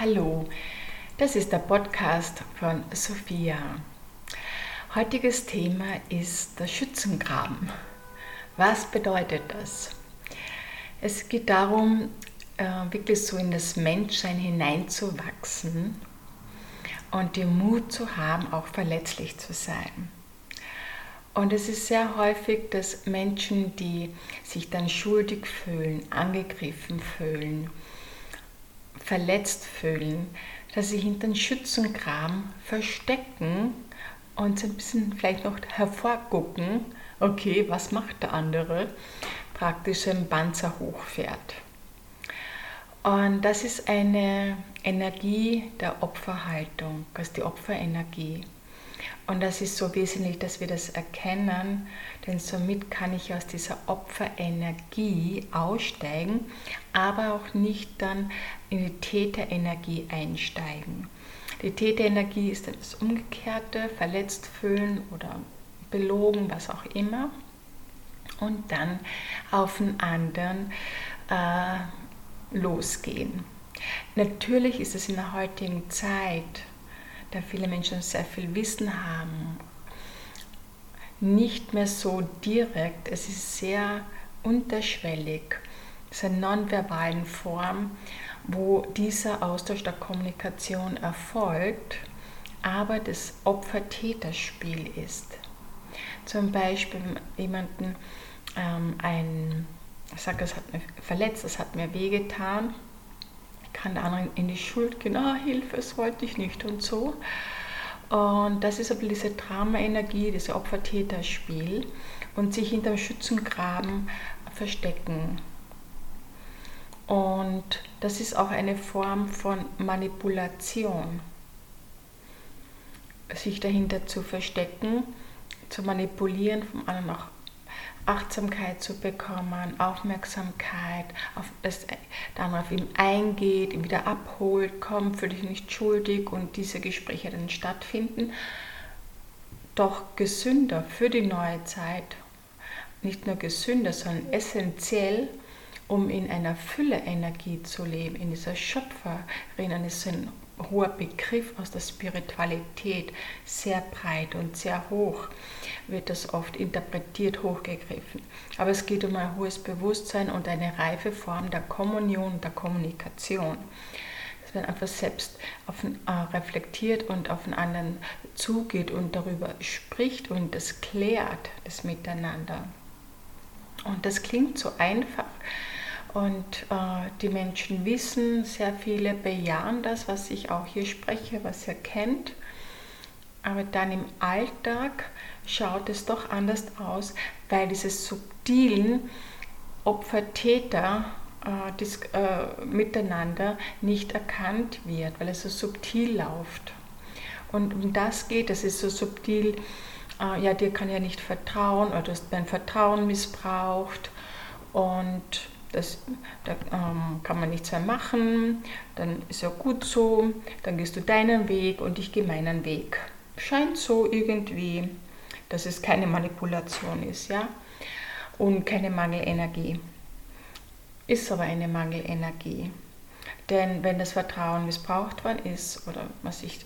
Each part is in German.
Hallo, das ist der Podcast von Sophia. Heutiges Thema ist der Schützengraben. Was bedeutet das? Es geht darum, äh, wirklich so in das Menschsein hineinzuwachsen und den Mut zu haben, auch verletzlich zu sein. Und es ist sehr häufig, dass Menschen, die sich dann schuldig fühlen, angegriffen fühlen, verletzt fühlen, dass sie hinter den Schützengraben verstecken und ein bisschen vielleicht noch hervorgucken, okay, was macht der andere, praktisch ein Panzer hochfährt. Und das ist eine Energie der Opferhaltung, das ist die Opferenergie. Und das ist so wesentlich, dass wir das erkennen, denn somit kann ich aus dieser Opferenergie aussteigen, aber auch nicht dann in die Täterenergie einsteigen. Die Täterenergie ist das Umgekehrte, verletzt fühlen oder belogen, was auch immer. Und dann auf den anderen äh, losgehen. Natürlich ist es in der heutigen Zeit da viele Menschen sehr viel Wissen haben, nicht mehr so direkt. Es ist sehr unterschwellig. Es ist eine nonverbalen Form, wo dieser Austausch der Kommunikation erfolgt, aber das Opfer-Täter-Spiel ist. Zum Beispiel jemanden ähm, ein, ich sage, es hat mir verletzt, es hat mir wehgetan kann der andere in die Schuld gehen, ah, Hilfe, das wollte ich nicht und so. Und das ist aber diese Drama-Energie, diese Opfer-Täter-Spiel und sich hinter dem Schützengraben verstecken. Und das ist auch eine Form von Manipulation, sich dahinter zu verstecken, zu manipulieren, vom anderen auch Achtsamkeit zu bekommen, Aufmerksamkeit, auf das dann auf ihn eingeht, ihn wieder abholt, kommt, fühle dich nicht schuldig und diese Gespräche dann stattfinden. Doch gesünder für die neue Zeit, nicht nur gesünder, sondern essentiell, um in einer Fülle-Energie zu leben, in dieser Schöpferin, ist ein hoher Begriff aus der Spiritualität, sehr breit und sehr hoch wird das oft interpretiert, hochgegriffen. Aber es geht um ein hohes Bewusstsein und eine reife Form der Kommunion, der Kommunikation. Dass man einfach selbst auf, äh, reflektiert und auf den anderen zugeht und darüber spricht und das klärt, das Miteinander. Und das klingt so einfach. Und äh, die Menschen wissen, sehr viele bejahen das, was ich auch hier spreche, was ihr kennt. Aber dann im Alltag schaut es doch anders aus, weil dieses subtilen Opfer-Täter äh, äh, miteinander nicht erkannt wird, weil es so subtil läuft. Und um das geht, es ist so subtil, äh, ja, dir kann ja nicht vertrauen oder du hast dein Vertrauen missbraucht und das, da ähm, kann man nichts mehr machen, dann ist ja gut so, dann gehst du deinen Weg und ich gehe meinen Weg. Scheint so irgendwie, dass es keine Manipulation ist, ja, und keine Mangelenergie. Ist aber eine Mangelenergie. Denn wenn das Vertrauen missbraucht worden ist oder man sich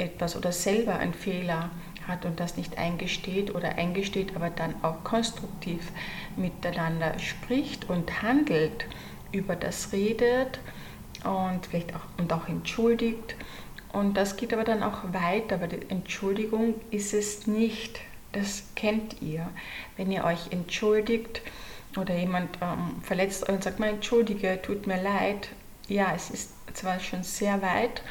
etwas oder selber einen Fehler hat und das nicht eingesteht oder eingesteht, aber dann auch konstruktiv miteinander spricht und handelt, über das redet und vielleicht auch, und auch entschuldigt. Und das geht aber dann auch weiter, aber die Entschuldigung ist es nicht. Das kennt ihr. Wenn ihr euch entschuldigt oder jemand ähm, verletzt euch und sagt, mal entschuldige, tut mir leid. Ja, es ist zwar schon sehr weit,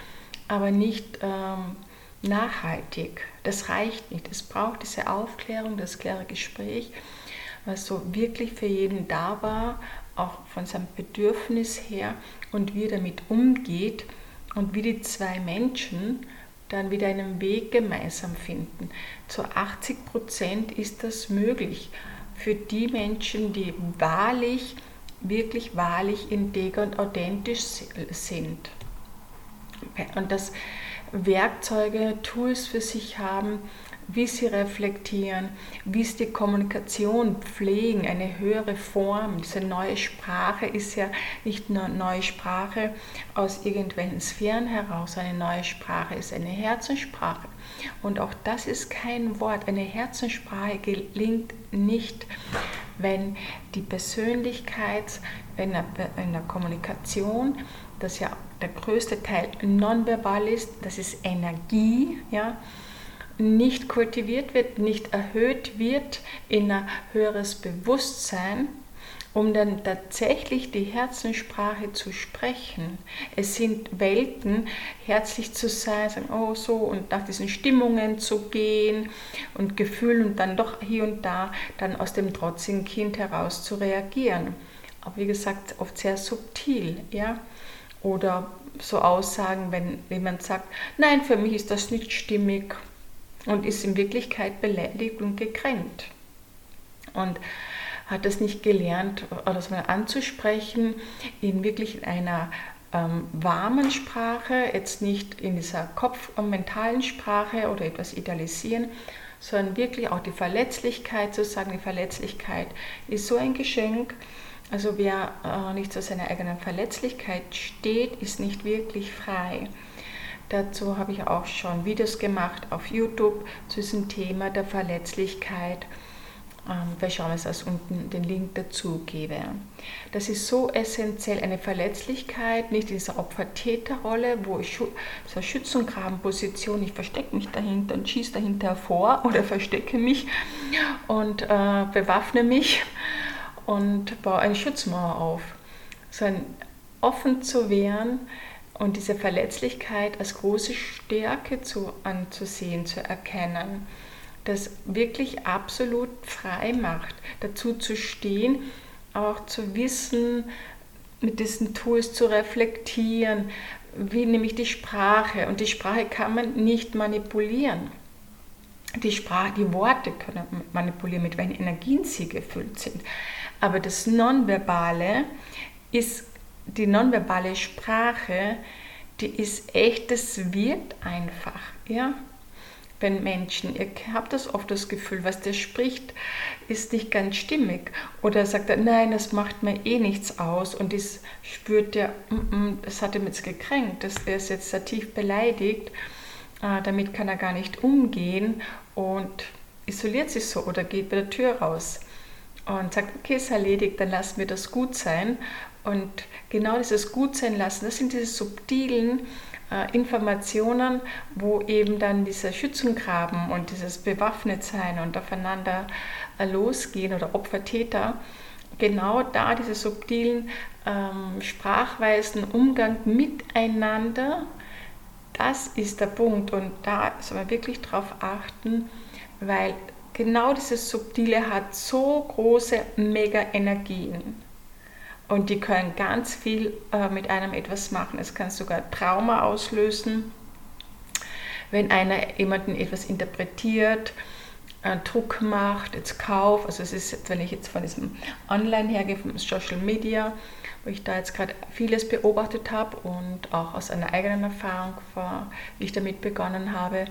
aber nicht ähm, nachhaltig. Das reicht nicht. Es braucht diese Aufklärung, das klare Gespräch, was so wirklich für jeden da war, auch von seinem Bedürfnis her und wie er damit umgeht und wie die zwei Menschen dann wieder einen Weg gemeinsam finden. Zu 80 Prozent ist das möglich für die Menschen, die wahrlich, wirklich wahrlich integer und authentisch sind. Und das Werkzeuge, Tools für sich haben, wie sie reflektieren, wie sie die Kommunikation pflegen, eine höhere Form. Diese neue Sprache ist ja nicht nur neue Sprache aus irgendwelchen Sphären heraus, eine neue Sprache ist eine Herzenssprache. Und auch das ist kein Wort. Eine Herzenssprache gelingt nicht, wenn die Persönlichkeit in der, in der Kommunikation, das ja der größte Teil nonverbal ist, das ist Energie, ja, nicht kultiviert wird, nicht erhöht wird in ein höheres Bewusstsein, um dann tatsächlich die Herzenssprache zu sprechen. Es sind Welten, herzlich zu sein, sagen, oh so, und nach diesen Stimmungen zu gehen und Gefühlen und dann doch hier und da dann aus dem trotzigen Kind heraus zu reagieren. Aber wie gesagt, oft sehr subtil, ja. Oder so Aussagen, wenn jemand sagt, nein, für mich ist das nicht stimmig und ist in Wirklichkeit beleidigt und gekränkt. Und hat es nicht gelernt, das mal anzusprechen, in wirklich einer ähm, warmen Sprache, jetzt nicht in dieser kopf- und mentalen Sprache oder etwas idealisieren, sondern wirklich auch die Verletzlichkeit zu sagen, die Verletzlichkeit ist so ein Geschenk. Also wer äh, nicht zu seiner eigenen Verletzlichkeit steht, ist nicht wirklich frei. Dazu habe ich auch schon Videos gemacht auf YouTube zu diesem Thema der Verletzlichkeit ähm, wir schauen, dass ich unten den Link dazu gebe. Das ist so essentiell, eine Verletzlichkeit, nicht in dieser Opfer-Täter-Rolle, wo ich so Schützengrabenposition, ich verstecke mich dahinter und schieße dahinter hervor oder verstecke mich und äh, bewaffne mich und baue eine Schutzmauer auf. So ein offen zu wehren und diese Verletzlichkeit als große Stärke zu, anzusehen, zu erkennen das wirklich absolut frei macht, dazu zu stehen, auch zu wissen, mit diesen Tools zu reflektieren, wie nämlich die Sprache. Und die Sprache kann man nicht manipulieren. Die, Sprache, die Worte können man manipulieren, mit welchen Energien sie gefüllt sind. Aber das Nonverbale ist die nonverbale Sprache, die ist echt, das wird einfach. Ja? wenn Menschen, ihr habt das oft das Gefühl, was der spricht, ist nicht ganz stimmig. Oder sagt er, nein, das macht mir eh nichts aus. Und das spürt er, das hat ihm jetzt gekränkt, das, ist jetzt sehr tief beleidigt. Äh, damit kann er gar nicht umgehen und isoliert sich so oder geht bei der Tür raus und sagt, okay, ist erledigt, dann lassen wir das gut sein. Und genau dieses Gut sein lassen, das sind diese subtilen, äh, Informationen, wo eben dann dieser Schützengraben und dieses Bewaffnetsein und aufeinander äh, losgehen oder Opfer-Täter, genau da diese subtilen ähm, Sprachweisen, Umgang miteinander, das ist der Punkt und da soll man wirklich darauf achten, weil genau dieses Subtile hat so große Mega-Energien. Und die können ganz viel äh, mit einem etwas machen. Es kann sogar Trauma auslösen, wenn einer jemanden etwas interpretiert, äh, Druck macht, jetzt Kauf. Also es ist, wenn ich jetzt von diesem Online hergehe, vom Social Media, wo ich da jetzt gerade vieles beobachtet habe und auch aus einer eigenen Erfahrung, wie ich damit begonnen habe,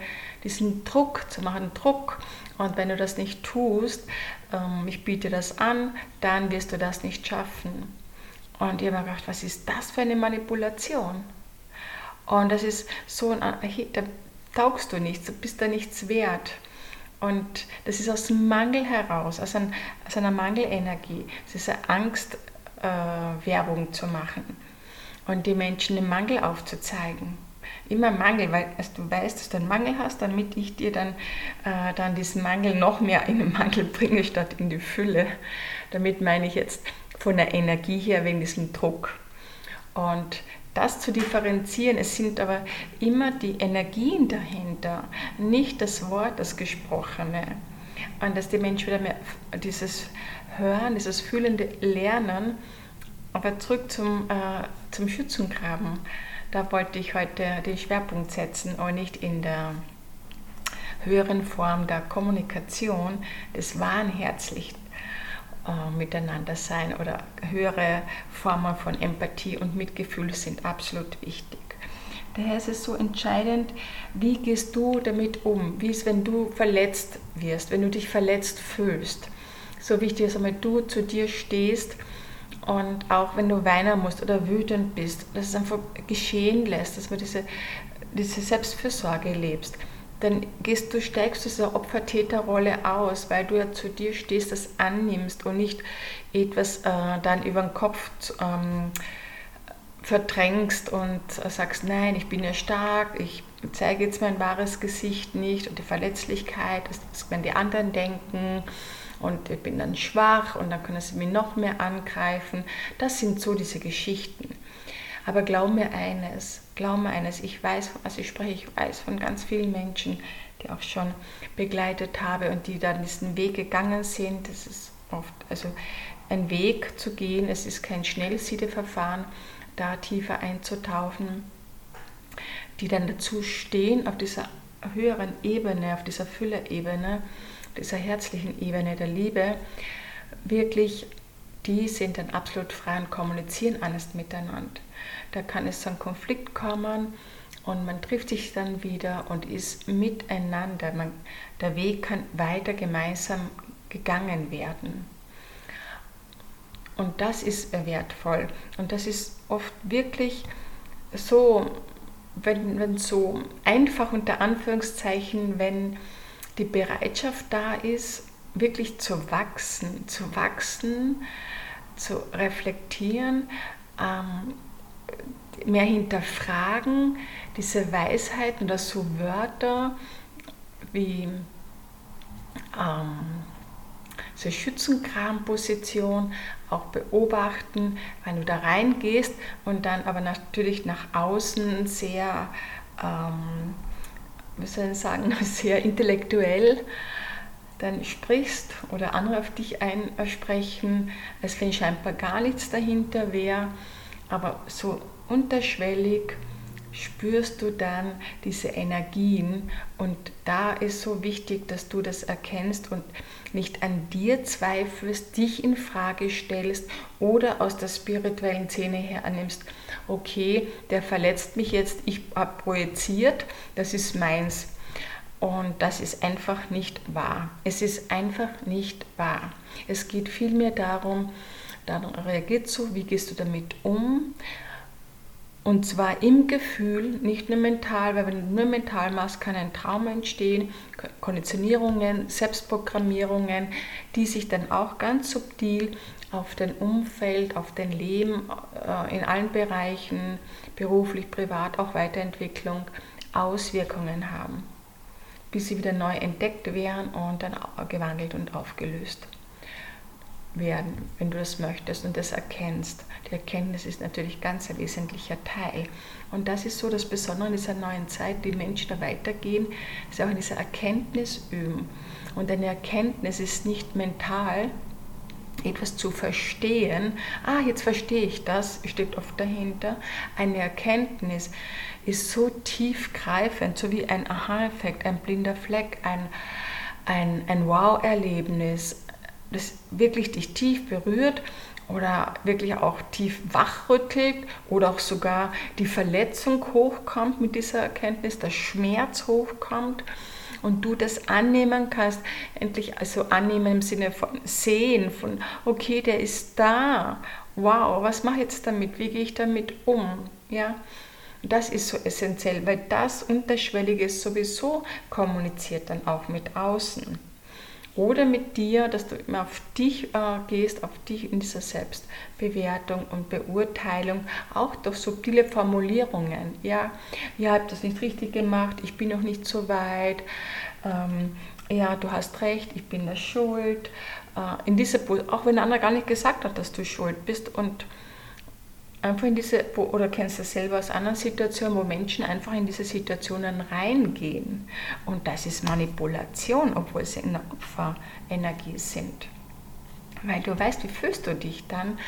diesen Druck zu machen, Druck. Und wenn du das nicht tust, ähm, ich biete das an, dann wirst du das nicht schaffen. Und ich habe gedacht, was ist das für eine Manipulation? Und das ist so da taugst du nichts, du bist da nichts wert. Und das ist aus Mangel heraus, aus, ein, aus einer Mangelenergie. Es ist eine Angst, äh, Werbung zu machen und die Menschen den Mangel aufzuzeigen. Immer Mangel, weil du weißt, dass du einen Mangel hast, damit ich dir dann, äh, dann diesen Mangel noch mehr in den Mangel bringe, statt in die Fülle. Damit meine ich jetzt, von der Energie her wegen diesem Druck. Und das zu differenzieren, es sind aber immer die Energien dahinter, nicht das Wort, das Gesprochene. Und dass die Menschen wieder mehr dieses Hören, dieses Fühlende lernen. Aber zurück zum, äh, zum Schützengraben. Da wollte ich heute den Schwerpunkt setzen und nicht in der höheren Form der Kommunikation des wahren Herzlicht, äh, miteinander sein oder höhere Formen von Empathie und Mitgefühl sind absolut wichtig. Daher ist es so entscheidend, wie gehst du damit um? Wie ist, wenn du verletzt wirst, wenn du dich verletzt fühlst? So wichtig ist, damit du zu dir stehst und auch wenn du weinen musst oder wütend bist, dass es einfach geschehen lässt, dass man diese, diese Selbstfürsorge lebst dann gehst du, steigst du dieser Opfer-Täter-Rolle aus, weil du ja zu dir stehst, das annimmst und nicht etwas äh, dann über den Kopf ähm, verdrängst und sagst, nein, ich bin ja stark, ich zeige jetzt mein wahres Gesicht nicht und die Verletzlichkeit, das, das werden die anderen denken und ich bin dann schwach und dann können sie mich noch mehr angreifen. Das sind so diese Geschichten. Aber glaub mir eines, glaub mir eines, ich weiß, also ich spreche, ich weiß von ganz vielen Menschen, die auch schon begleitet habe und die dann diesen Weg gegangen sind. Das ist oft, also ein Weg zu gehen, es ist kein Schnellsiedeverfahren, da tiefer einzutauchen, die dann dazu stehen auf dieser höheren Ebene, auf dieser Füllerebene, dieser herzlichen Ebene der Liebe, wirklich, die sind dann absolut frei und kommunizieren alles miteinander. Da kann es zu einem Konflikt kommen und man trifft sich dann wieder und ist miteinander. Man, der Weg kann weiter gemeinsam gegangen werden. Und das ist wertvoll. Und das ist oft wirklich so, wenn, wenn so einfach unter Anführungszeichen, wenn die Bereitschaft da ist, wirklich zu wachsen, zu wachsen, zu reflektieren, ähm, mehr hinterfragen, diese Weisheiten oder so Wörter wie ähm, so Schützenkramposition auch beobachten, wenn du da reingehst und dann aber natürlich nach außen sehr, ähm, wie soll ich sagen, sehr intellektuell dann sprichst oder andere auf dich einsprechen, als wenn scheinbar gar nichts dahinter wäre aber so unterschwellig spürst du dann diese Energien und da ist so wichtig, dass du das erkennst und nicht an dir zweifelst, dich in Frage stellst oder aus der spirituellen Szene her annimmst, okay, der verletzt mich jetzt, ich habe projiziert, das ist meins. Und das ist einfach nicht wahr. Es ist einfach nicht wahr. Es geht vielmehr darum, dann reagiert so, wie gehst du damit um? Und zwar im Gefühl, nicht nur mental, weil wenn du nur mental machst, kann ein Trauma entstehen, Konditionierungen, Selbstprogrammierungen, die sich dann auch ganz subtil auf dein Umfeld, auf dein Leben äh, in allen Bereichen, beruflich, privat, auch Weiterentwicklung, Auswirkungen haben, bis sie wieder neu entdeckt werden und dann gewandelt und aufgelöst werden, wenn du das möchtest und das erkennst. Die Erkenntnis ist natürlich ganz ein wesentlicher Teil. Und das ist so das Besondere in dieser neuen Zeit, die Menschen da weitergehen, ist auch in dieser Erkenntnis üben. Und eine Erkenntnis ist nicht mental, etwas zu verstehen. Ah, jetzt verstehe ich das, steht oft dahinter. Eine Erkenntnis ist so tiefgreifend, so wie ein Aha-Effekt, ein blinder Fleck, ein, ein, ein Wow-Erlebnis, das wirklich dich tief berührt oder wirklich auch tief wachrüttelt oder auch sogar die Verletzung hochkommt mit dieser Erkenntnis, der Schmerz hochkommt und du das annehmen kannst, endlich also annehmen im Sinne von sehen, von okay, der ist da, wow, was mache ich jetzt damit, wie gehe ich damit um, ja, das ist so essentiell, weil das Unterschwellige sowieso kommuniziert dann auch mit außen oder mit dir, dass du immer auf dich äh, gehst, auf dich in dieser Selbstbewertung und Beurteilung, auch durch subtile Formulierungen. Ja, ihr habt das nicht richtig gemacht, ich bin noch nicht so weit. Ähm, ja, du hast recht, ich bin der Schuld. Äh, in diese, auch wenn der andere gar nicht gesagt hat, dass du schuld bist und einfach in diese, wo, oder kennst du das selber aus anderen Situationen, wo Menschen einfach in diese Situationen reingehen. Und das ist Manipulation, obwohl sie in der Opferenergie sind. Weil du weißt, wie fühlst du dich dann,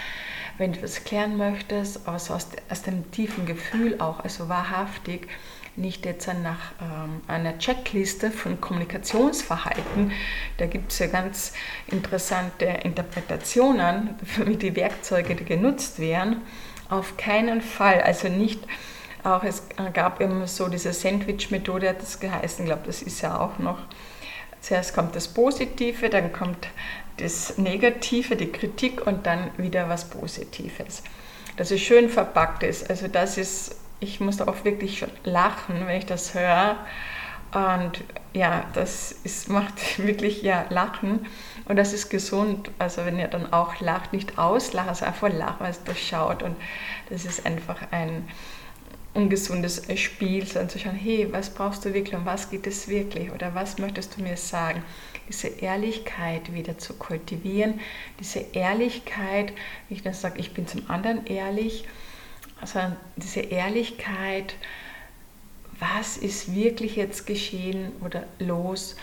wenn du das klären möchtest, also aus, aus dem tiefen Gefühl auch, also wahrhaftig, nicht jetzt nach ähm, einer Checkliste von Kommunikationsverhalten. Da gibt es ja ganz interessante Interpretationen für die Werkzeuge, die genutzt werden auf keinen Fall, also nicht auch es gab immer so diese Sandwich-Methode, hat das geheißen, ich glaube, das ist ja auch noch. Zuerst kommt das Positive, dann kommt das Negative, die Kritik und dann wieder was Positives. Dass es schön verpackt ist. Also das ist, ich muss auch wirklich lachen, wenn ich das höre. Und ja, das ist, macht wirklich ja Lachen. Und das ist gesund. Also wenn ihr dann auch lacht, nicht auslacht, also einfach lacht, weil es durchschaut. Und das ist einfach ein ungesundes Spiel, sondern zu schauen, hey, was brauchst du wirklich und was geht es wirklich oder was möchtest du mir sagen? Diese Ehrlichkeit wieder zu kultivieren, diese Ehrlichkeit, nicht nur sage, ich bin zum anderen ehrlich, sondern diese Ehrlichkeit, was ist wirklich jetzt geschehen oder los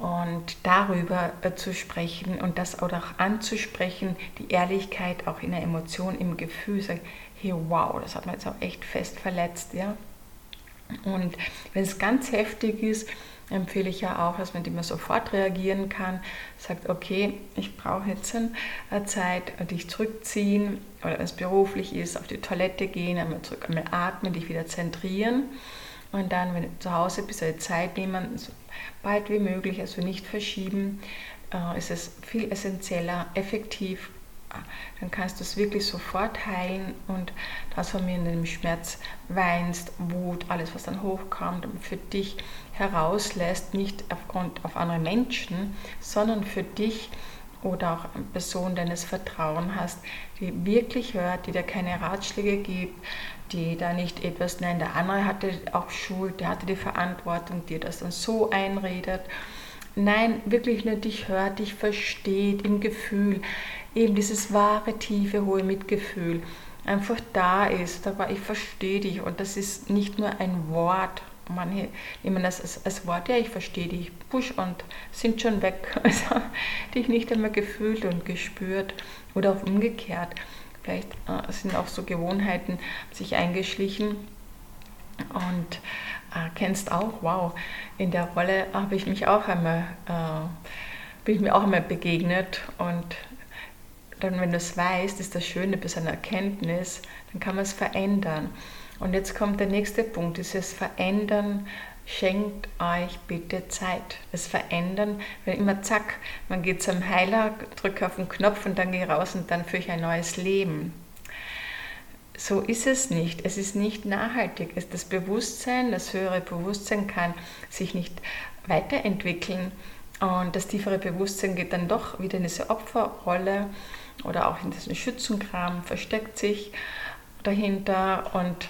und darüber äh, zu sprechen und das auch anzusprechen, die Ehrlichkeit auch in der Emotion, im Gefühl, sagen, hey, wow, das hat man jetzt auch echt fest verletzt, ja. Und wenn es ganz heftig ist, empfehle ich ja auch, dass man immer sofort reagieren kann, sagt, okay, ich brauche jetzt eine Zeit, dich zurückziehen oder wenn es beruflich ist, auf die Toilette gehen, einmal zurück, einmal atmen, dich wieder zentrieren und dann, wenn du zu Hause bist, eine Zeit nehmen, so bald wie möglich, also nicht verschieben, äh, ist es viel essentieller, effektiv. Dann kannst du es wirklich sofort heilen und transformieren in den Schmerz, weinst, Wut, alles, was dann hochkommt und für dich herauslässt, nicht aufgrund auf andere Menschen, sondern für dich oder auch eine Person deines Vertrauens hast, die wirklich hört, die dir keine Ratschläge gibt, die da nicht etwas, nein, der andere hatte auch Schuld, der hatte die Verantwortung, dir das dann so einredet. Nein, wirklich nur dich hört, dich versteht im Gefühl, eben dieses wahre, tiefe, hohe Mitgefühl einfach da ist, aber ich verstehe dich und das ist nicht nur ein Wort, manche nehmen das als, Wort, ja, ich verstehe dich, push und sind schon weg, also dich nicht einmal gefühlt und gespürt oder auch umgekehrt. Vielleicht äh, sind auch so Gewohnheiten sich eingeschlichen und äh, kennst auch, wow, in der Rolle habe ich mich auch einmal, äh, bin ich mir auch einmal begegnet und dann, wenn du es weißt, ist das Schöne bis eine Erkenntnis, dann kann man es verändern. Und jetzt kommt der nächste Punkt, dieses Verändern schenkt euch bitte Zeit. Das Verändern, wenn immer zack, man geht zum Heiler, drückt auf den Knopf und dann gehe raus und dann führe ich ein neues Leben. So ist es nicht. Es ist nicht nachhaltig. Das Bewusstsein, das höhere Bewusstsein kann sich nicht weiterentwickeln. Und das tiefere Bewusstsein geht dann doch wieder in diese Opferrolle oder auch in diesen Schützenkram, versteckt sich dahinter und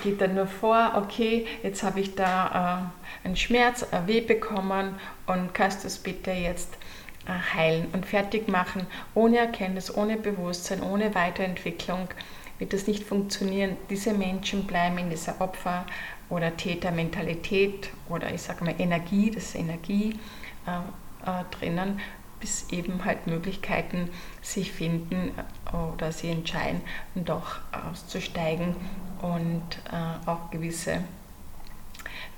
geht dann nur vor, okay, jetzt habe ich da äh, einen Schmerz, ein Weh bekommen und kannst du es bitte jetzt äh, heilen und fertig machen. Ohne Erkenntnis, ohne Bewusstsein, ohne Weiterentwicklung wird das nicht funktionieren. Diese Menschen bleiben in dieser Opfer- oder Tätermentalität oder ich sage mal Energie, das ist Energie äh, äh, drinnen, bis eben halt Möglichkeiten sich finden äh, oder sie entscheiden, doch auszusteigen und äh, auch gewisse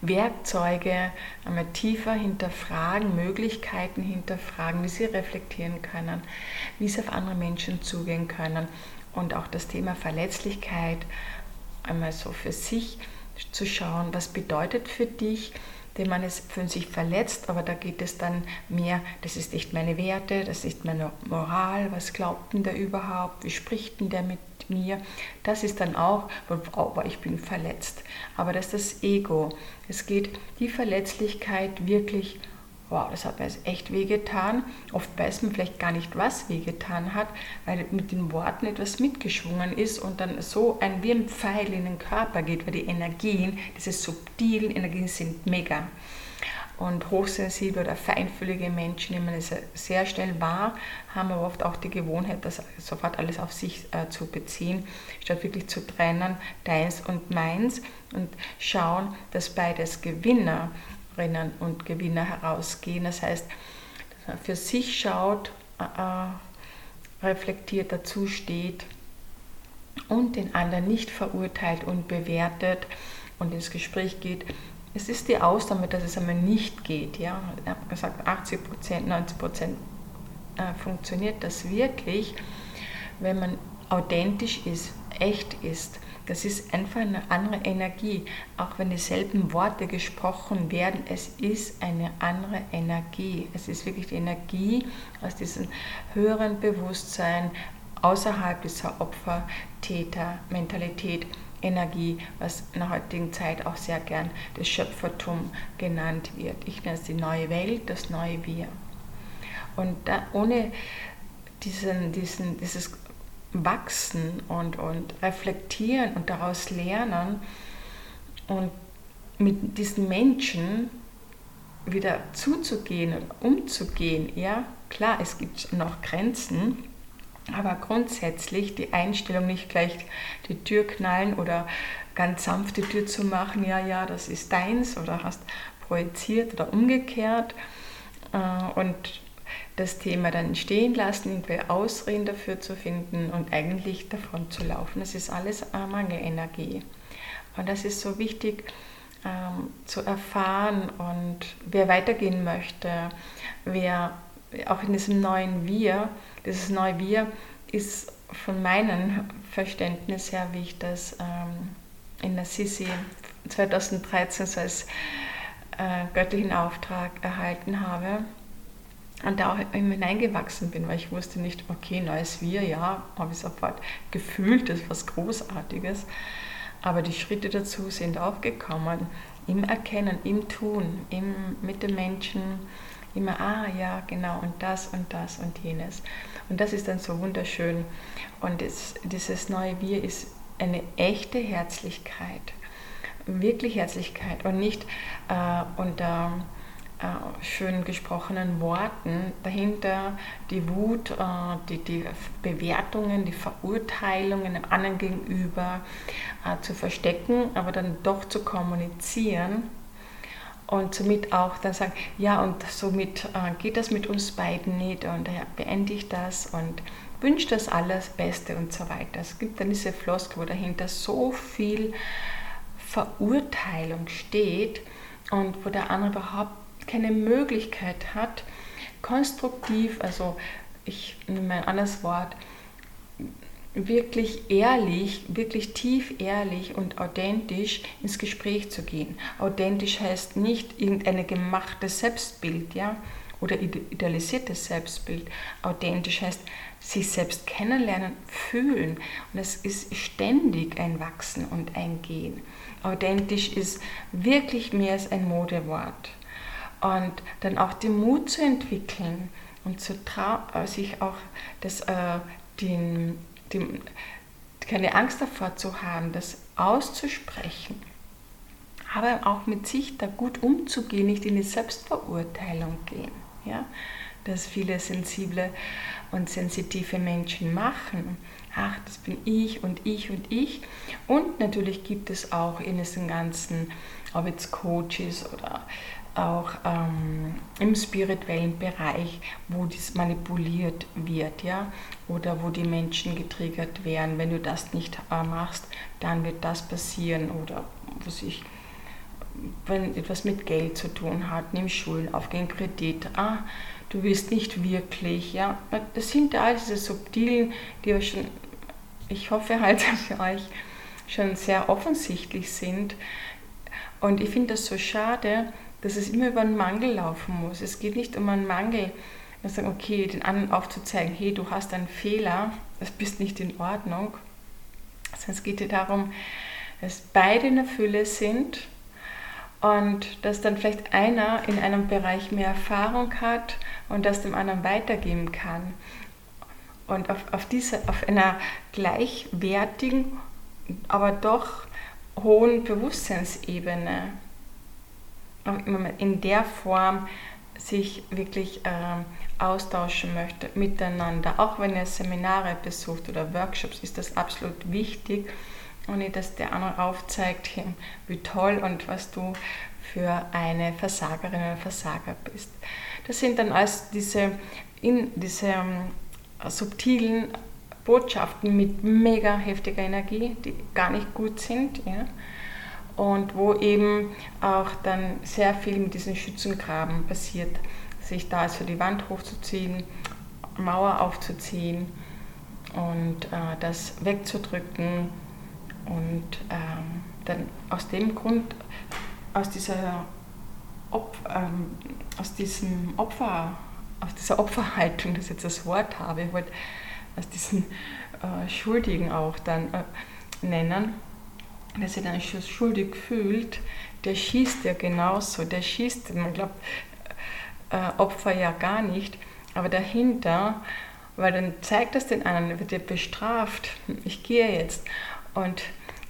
Werkzeuge einmal tiefer hinterfragen, Möglichkeiten hinterfragen, wie sie reflektieren können, wie sie auf andere Menschen zugehen können und auch das Thema Verletzlichkeit einmal so für sich zu schauen, was bedeutet für dich, denn man ist für sich verletzt, aber da geht es dann mehr, das ist nicht meine Werte, das ist meine Moral, was glaubt denn der überhaupt, wie spricht denn der mit mir? Das ist dann auch, aber ich bin verletzt. Aber das ist das Ego. Es geht die Verletzlichkeit wirklich wow, das hat mir jetzt echt wehgetan. Oft weiß man vielleicht gar nicht, was wehgetan hat, weil mit den Worten etwas mitgeschwungen ist und dann so ein wie ein Pfeil in den Körper geht, weil die Energien, diese subtilen Energien sind mega. Und hochsensible oder feinfühlige Menschen nehmen es sehr schnell wahr, haben aber oft auch die Gewohnheit, das sofort alles auf sich äh, zu beziehen, statt wirklich zu trennen, deins und meins und schauen, dass beides Gewinner Rennen und Gewinner herausgehen. Das heißt, dass man für sich schaut, äh, reflektiert dazu steht und den anderen nicht verurteilt und bewertet und ins Gespräch geht. Es ist die Ausnahme, dass es einmal nicht geht. Ja? Ich habe gesagt, 80 Prozent, 90 Prozent äh, funktioniert das wirklich, wenn man authentisch ist, echt ist, Das ist einfach eine andere Energie. Auch wenn dieselben Worte gesprochen werden, es ist eine andere Energie. Es ist wirklich die Energie aus diesem höheren Bewusstsein außerhalb dieser Opfer-Täter-Mentalität. Energie, was in der heutigen Zeit auch sehr gern das Schöpfertum genannt wird. Ich nenne es die neue Welt, das neue Wir. Und ohne diesen, diesen, dieses Wachsen und, und Reflektieren und daraus lernen und mit diesen Menschen wieder zuzugehen und umzugehen, ja, klar, es gibt noch Grenzen, aber grundsätzlich die Einstellung nicht gleich die Tür knallen oder ganz sanft die Tür zu machen, ja, ja, das ist deins oder hast projiziert oder umgekehrt äh, und das Thema dann stehen lassen, irgendwelche Ausreden dafür zu finden und eigentlich davon zu laufen. Das ist alles Mangelenergie. Und das ist so wichtig ähm, zu erfahren und wer weitergehen möchte, wer auch in diesem neuen Wir, dieses neue Wir ist von meinem Verständnis her, wie ich das ähm, in der Sisi 2013 so als äh, göttlichen Auftrag erhalten habe und da auch hineingewachsen bin, weil ich wusste nicht, okay, neues Wir, ja, habe ich sofort gefühlt, das ist was Großartiges. Aber die Schritte dazu sind auch gekommen, im Erkennen, im Tun, im, mit den Menschen, immer, ah ja, genau, und das und das und jenes. Und das ist dann so wunderschön. Und es, dieses neue Wir ist eine echte Herzlichkeit, wirklich Herzlichkeit und nicht äh, unter äh, schön gesprochenen Worten dahinter die Wut, äh, die, die Bewertungen, die Verurteilungen dem anderen gegenüber äh, zu verstecken, aber dann doch zu kommunizieren und somit auch dann sagen, ja, und somit äh, geht das mit uns beiden nicht und daher beende ich das und wünsche das alles Beste und so weiter. Es gibt dann diese Floskel, wo dahinter so viel Verurteilung steht und wo der andere überhaupt keine Möglichkeit hat, konstruktiv, also ich nehme ein anderes Wort, wirklich ehrlich, wirklich tief ehrlich und authentisch ins Gespräch zu gehen. Authentisch heißt nicht irgendeine gemachte Selbstbild, ja, oder idealisiertes Selbstbild. Authentisch heißt sich selbst kennenlernen, fühlen. Und es ist ständig ein Wachsen und ein Gehen. Authentisch ist wirklich mehr als ein Modewort. Und dann auch den Mut zu entwickeln und zu sich auch das, äh, den die, keine Angst davor zu haben, das auszusprechen, aber auch mit sich da gut umzugehen, nicht in die Selbstverurteilung gehen. Ja? Das viele sensible und sensitive Menschen machen. Ach, das bin ich und ich und ich. Und natürlich gibt es auch in diesen ganzen, ob jetzt Coaches oder auch ähm, im spirituellen Bereich, wo das manipuliert wird, ja, oder wo die Menschen getriggert werden, wenn du das nicht äh, machst, dann wird das passieren oder wo sich wenn etwas mit Geld zu tun hat, nimm Schulden auf, gegen Kredit, ah, du willst nicht wirklich, ja, das sind da diese subtilen, die schon, ich hoffe halt für euch schon sehr offensichtlich sind. Und ich finde das so schade, dass es immer über einen Mangel laufen muss. Es geht nicht um einen Mangel, dass sagen, okay, den anderen aufzuzeigen, hey, du hast einen Fehler, das bist nicht in Ordnung. Sondern es geht ja darum, dass beide in der Fülle sind und dass dann vielleicht einer in einem Bereich mehr Erfahrung hat und das dem anderen weitergeben kann. Und auf, auf, diese, auf einer gleichwertigen, aber doch hohen Bewusstseinsebene in der Form sich wirklich ähm, austauschen möchte miteinander. Auch wenn er Seminare besucht oder Workshops, ist das absolut wichtig. Und nicht, dass der andere aufzeigt, wie toll und was du für eine Versagerin oder Versager bist. Das sind dann alles diese, in, diese ähm, subtilen Botschaften mit mega heftiger Energie, die gar nicht gut sind. Ja? Und wo eben auch dann sehr viel mit diesen Schützengraben passiert, sich da also die Wand hochzuziehen, Mauer aufzuziehen und äh, das wegzudrücken Und ähm, dann aus dem Grund, aus dieser Opf, ähm, aus diesem Opfer, aus dieser Opferhaltung, das jetzt das Wort habe, ich wollte aus diesen äh, Schuldigen auch dann äh, nennen, dass sich dann schuldig fühlt, der schießt ja genauso, der schießt, man glaubt, äh, Opfer ja gar nicht, aber dahinter, weil dann zeigt das den anderen, wird er bestraft, ich gehe jetzt und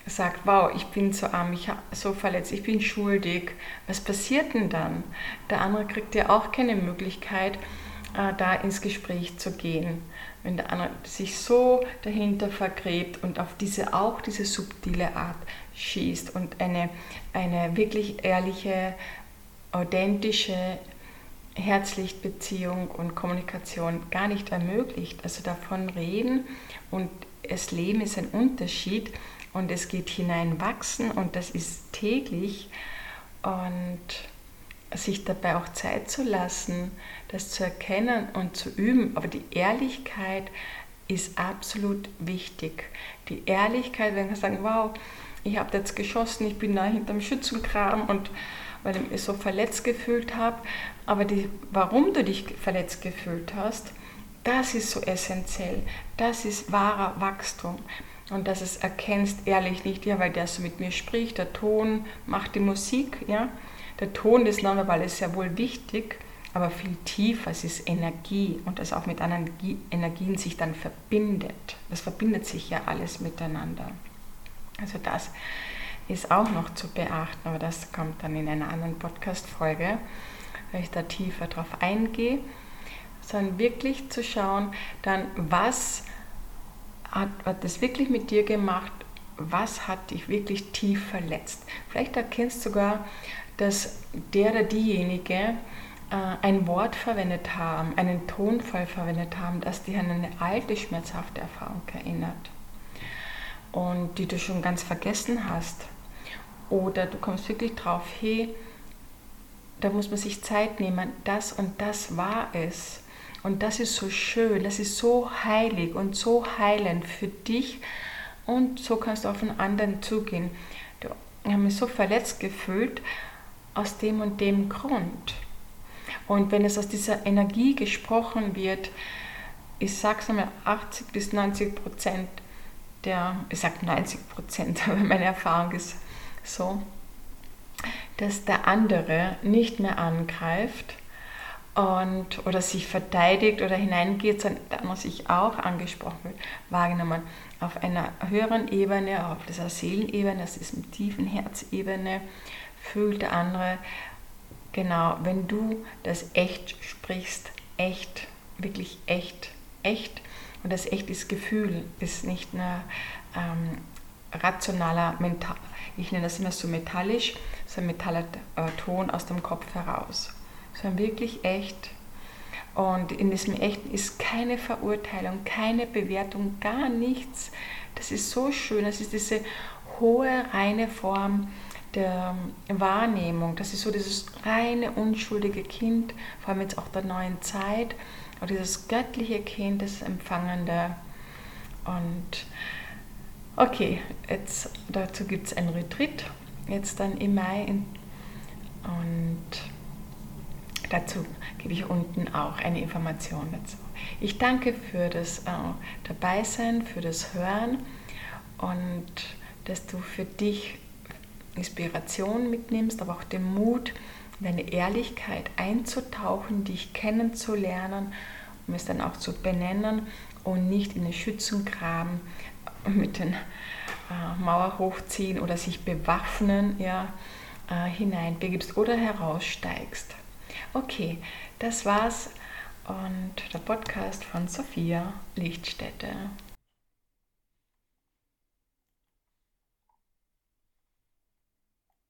sagt, wow, ich bin so arm, ich habe so verletzt, ich bin schuldig. Was passiert denn dann? Der andere kriegt ja auch keine Möglichkeit, äh, da ins Gespräch zu gehen. Wenn der andere sich so dahinter vergräbt und auf diese auch diese subtile Art schießt und eine, eine wirklich ehrliche, authentische Herzlichtbeziehung und Kommunikation gar nicht ermöglicht. Also davon reden und das Leben ist ein Unterschied und es geht hineinwachsen und das ist täglich und sich dabei auch Zeit zu lassen, das zu erkennen und zu üben. Aber die Ehrlichkeit ist absolut wichtig. Die Ehrlichkeit, wenn wir sagen, wow, ich habe jetzt geschossen, ich bin da hinterm Schützenkram und weil ich mich so verletzt gefühlt habe. Aber die, warum du dich verletzt gefühlt hast, das ist so essentiell. Das ist wahrer Wachstum. Und dass es erkennst, ehrlich nicht, ja, weil der so mit mir spricht, der Ton macht die Musik, ja. Der Ton des Nonverbal ist ja wohl wichtig, aber viel tiefer, es ist Energie und das auch mit anderen Energien sich dann verbindet. Das verbindet sich ja alles miteinander. Also das ist auch noch zu beachten, aber das kommt dann in einer anderen Podcast-Folge, weil ich da tiefer drauf eingehe, sondern wirklich zu schauen, dann was hat, hat das wirklich mit dir gemacht, was hat dich wirklich tief verletzt. Vielleicht erkennst du sogar, dass der oder diejenige äh, ein Wort verwendet haben, einen Tonfall verwendet haben, das dich an eine alte schmerzhafte Erfahrung erinnert und die du schon ganz vergessen hast. Oder du kommst wirklich drauf, hey, da muss man sich Zeit nehmen, das und das war es. Und das ist so schön, das ist so heilig und so heilend für dich. Und so kannst du auf den anderen zugehen. Du hast mich so verletzt gefühlt aus dem und dem Grund. Und wenn es aus dieser Energie gesprochen wird, ich sage es einmal, 80 bis 90 Prozent der, ich sage 90 Prozent, aber meine Erfahrung ist so, dass der andere nicht mehr angreift und, oder sich verteidigt oder hineingeht, sondern der andere sich auch angesprochen wird, wahrgenommen auf einer höheren Ebene, auf dieser Seelenebene, das ist mit tiefen Herzebene, fühlt der andere, genau, wenn du das echt sprichst, echt, wirklich echt, echt, und das echt ist Gefühl, ist nicht nur ähm, rationaler, mental, ich nenne das immer so metallisch, so ein metaller äh, Ton aus dem Kopf heraus, sondern wirklich echt. Und in diesem Echten ist keine Verurteilung, keine Bewertung, gar nichts. Das ist so schön, das ist diese hohe, reine Form der Wahrnehmung. Das ist so dieses reine, unschuldige Kind, vor allem jetzt auch der neuen Zeit, aber dieses göttliche Kind, das Empfangende. Und Okay, jetzt, dazu gibt es ein Retreat, jetzt dann im Mai. und dazu gebe ich unten auch eine Information dazu. Ich danke für das äh, Dabeisein, für das Hören und dass du für dich Inspiration mitnimmst, aber auch den Mut, deine Ehrlichkeit einzutauchen, dich kennenzulernen, um es dann auch zu benennen und nicht in den Schützengraben mit den äh, Mauer hochziehen oder sich bewaffnen ja, äh, hineinbegibst oder heraussteigst. Okay, das war's und der Podcast von Sophia Lichtstätte.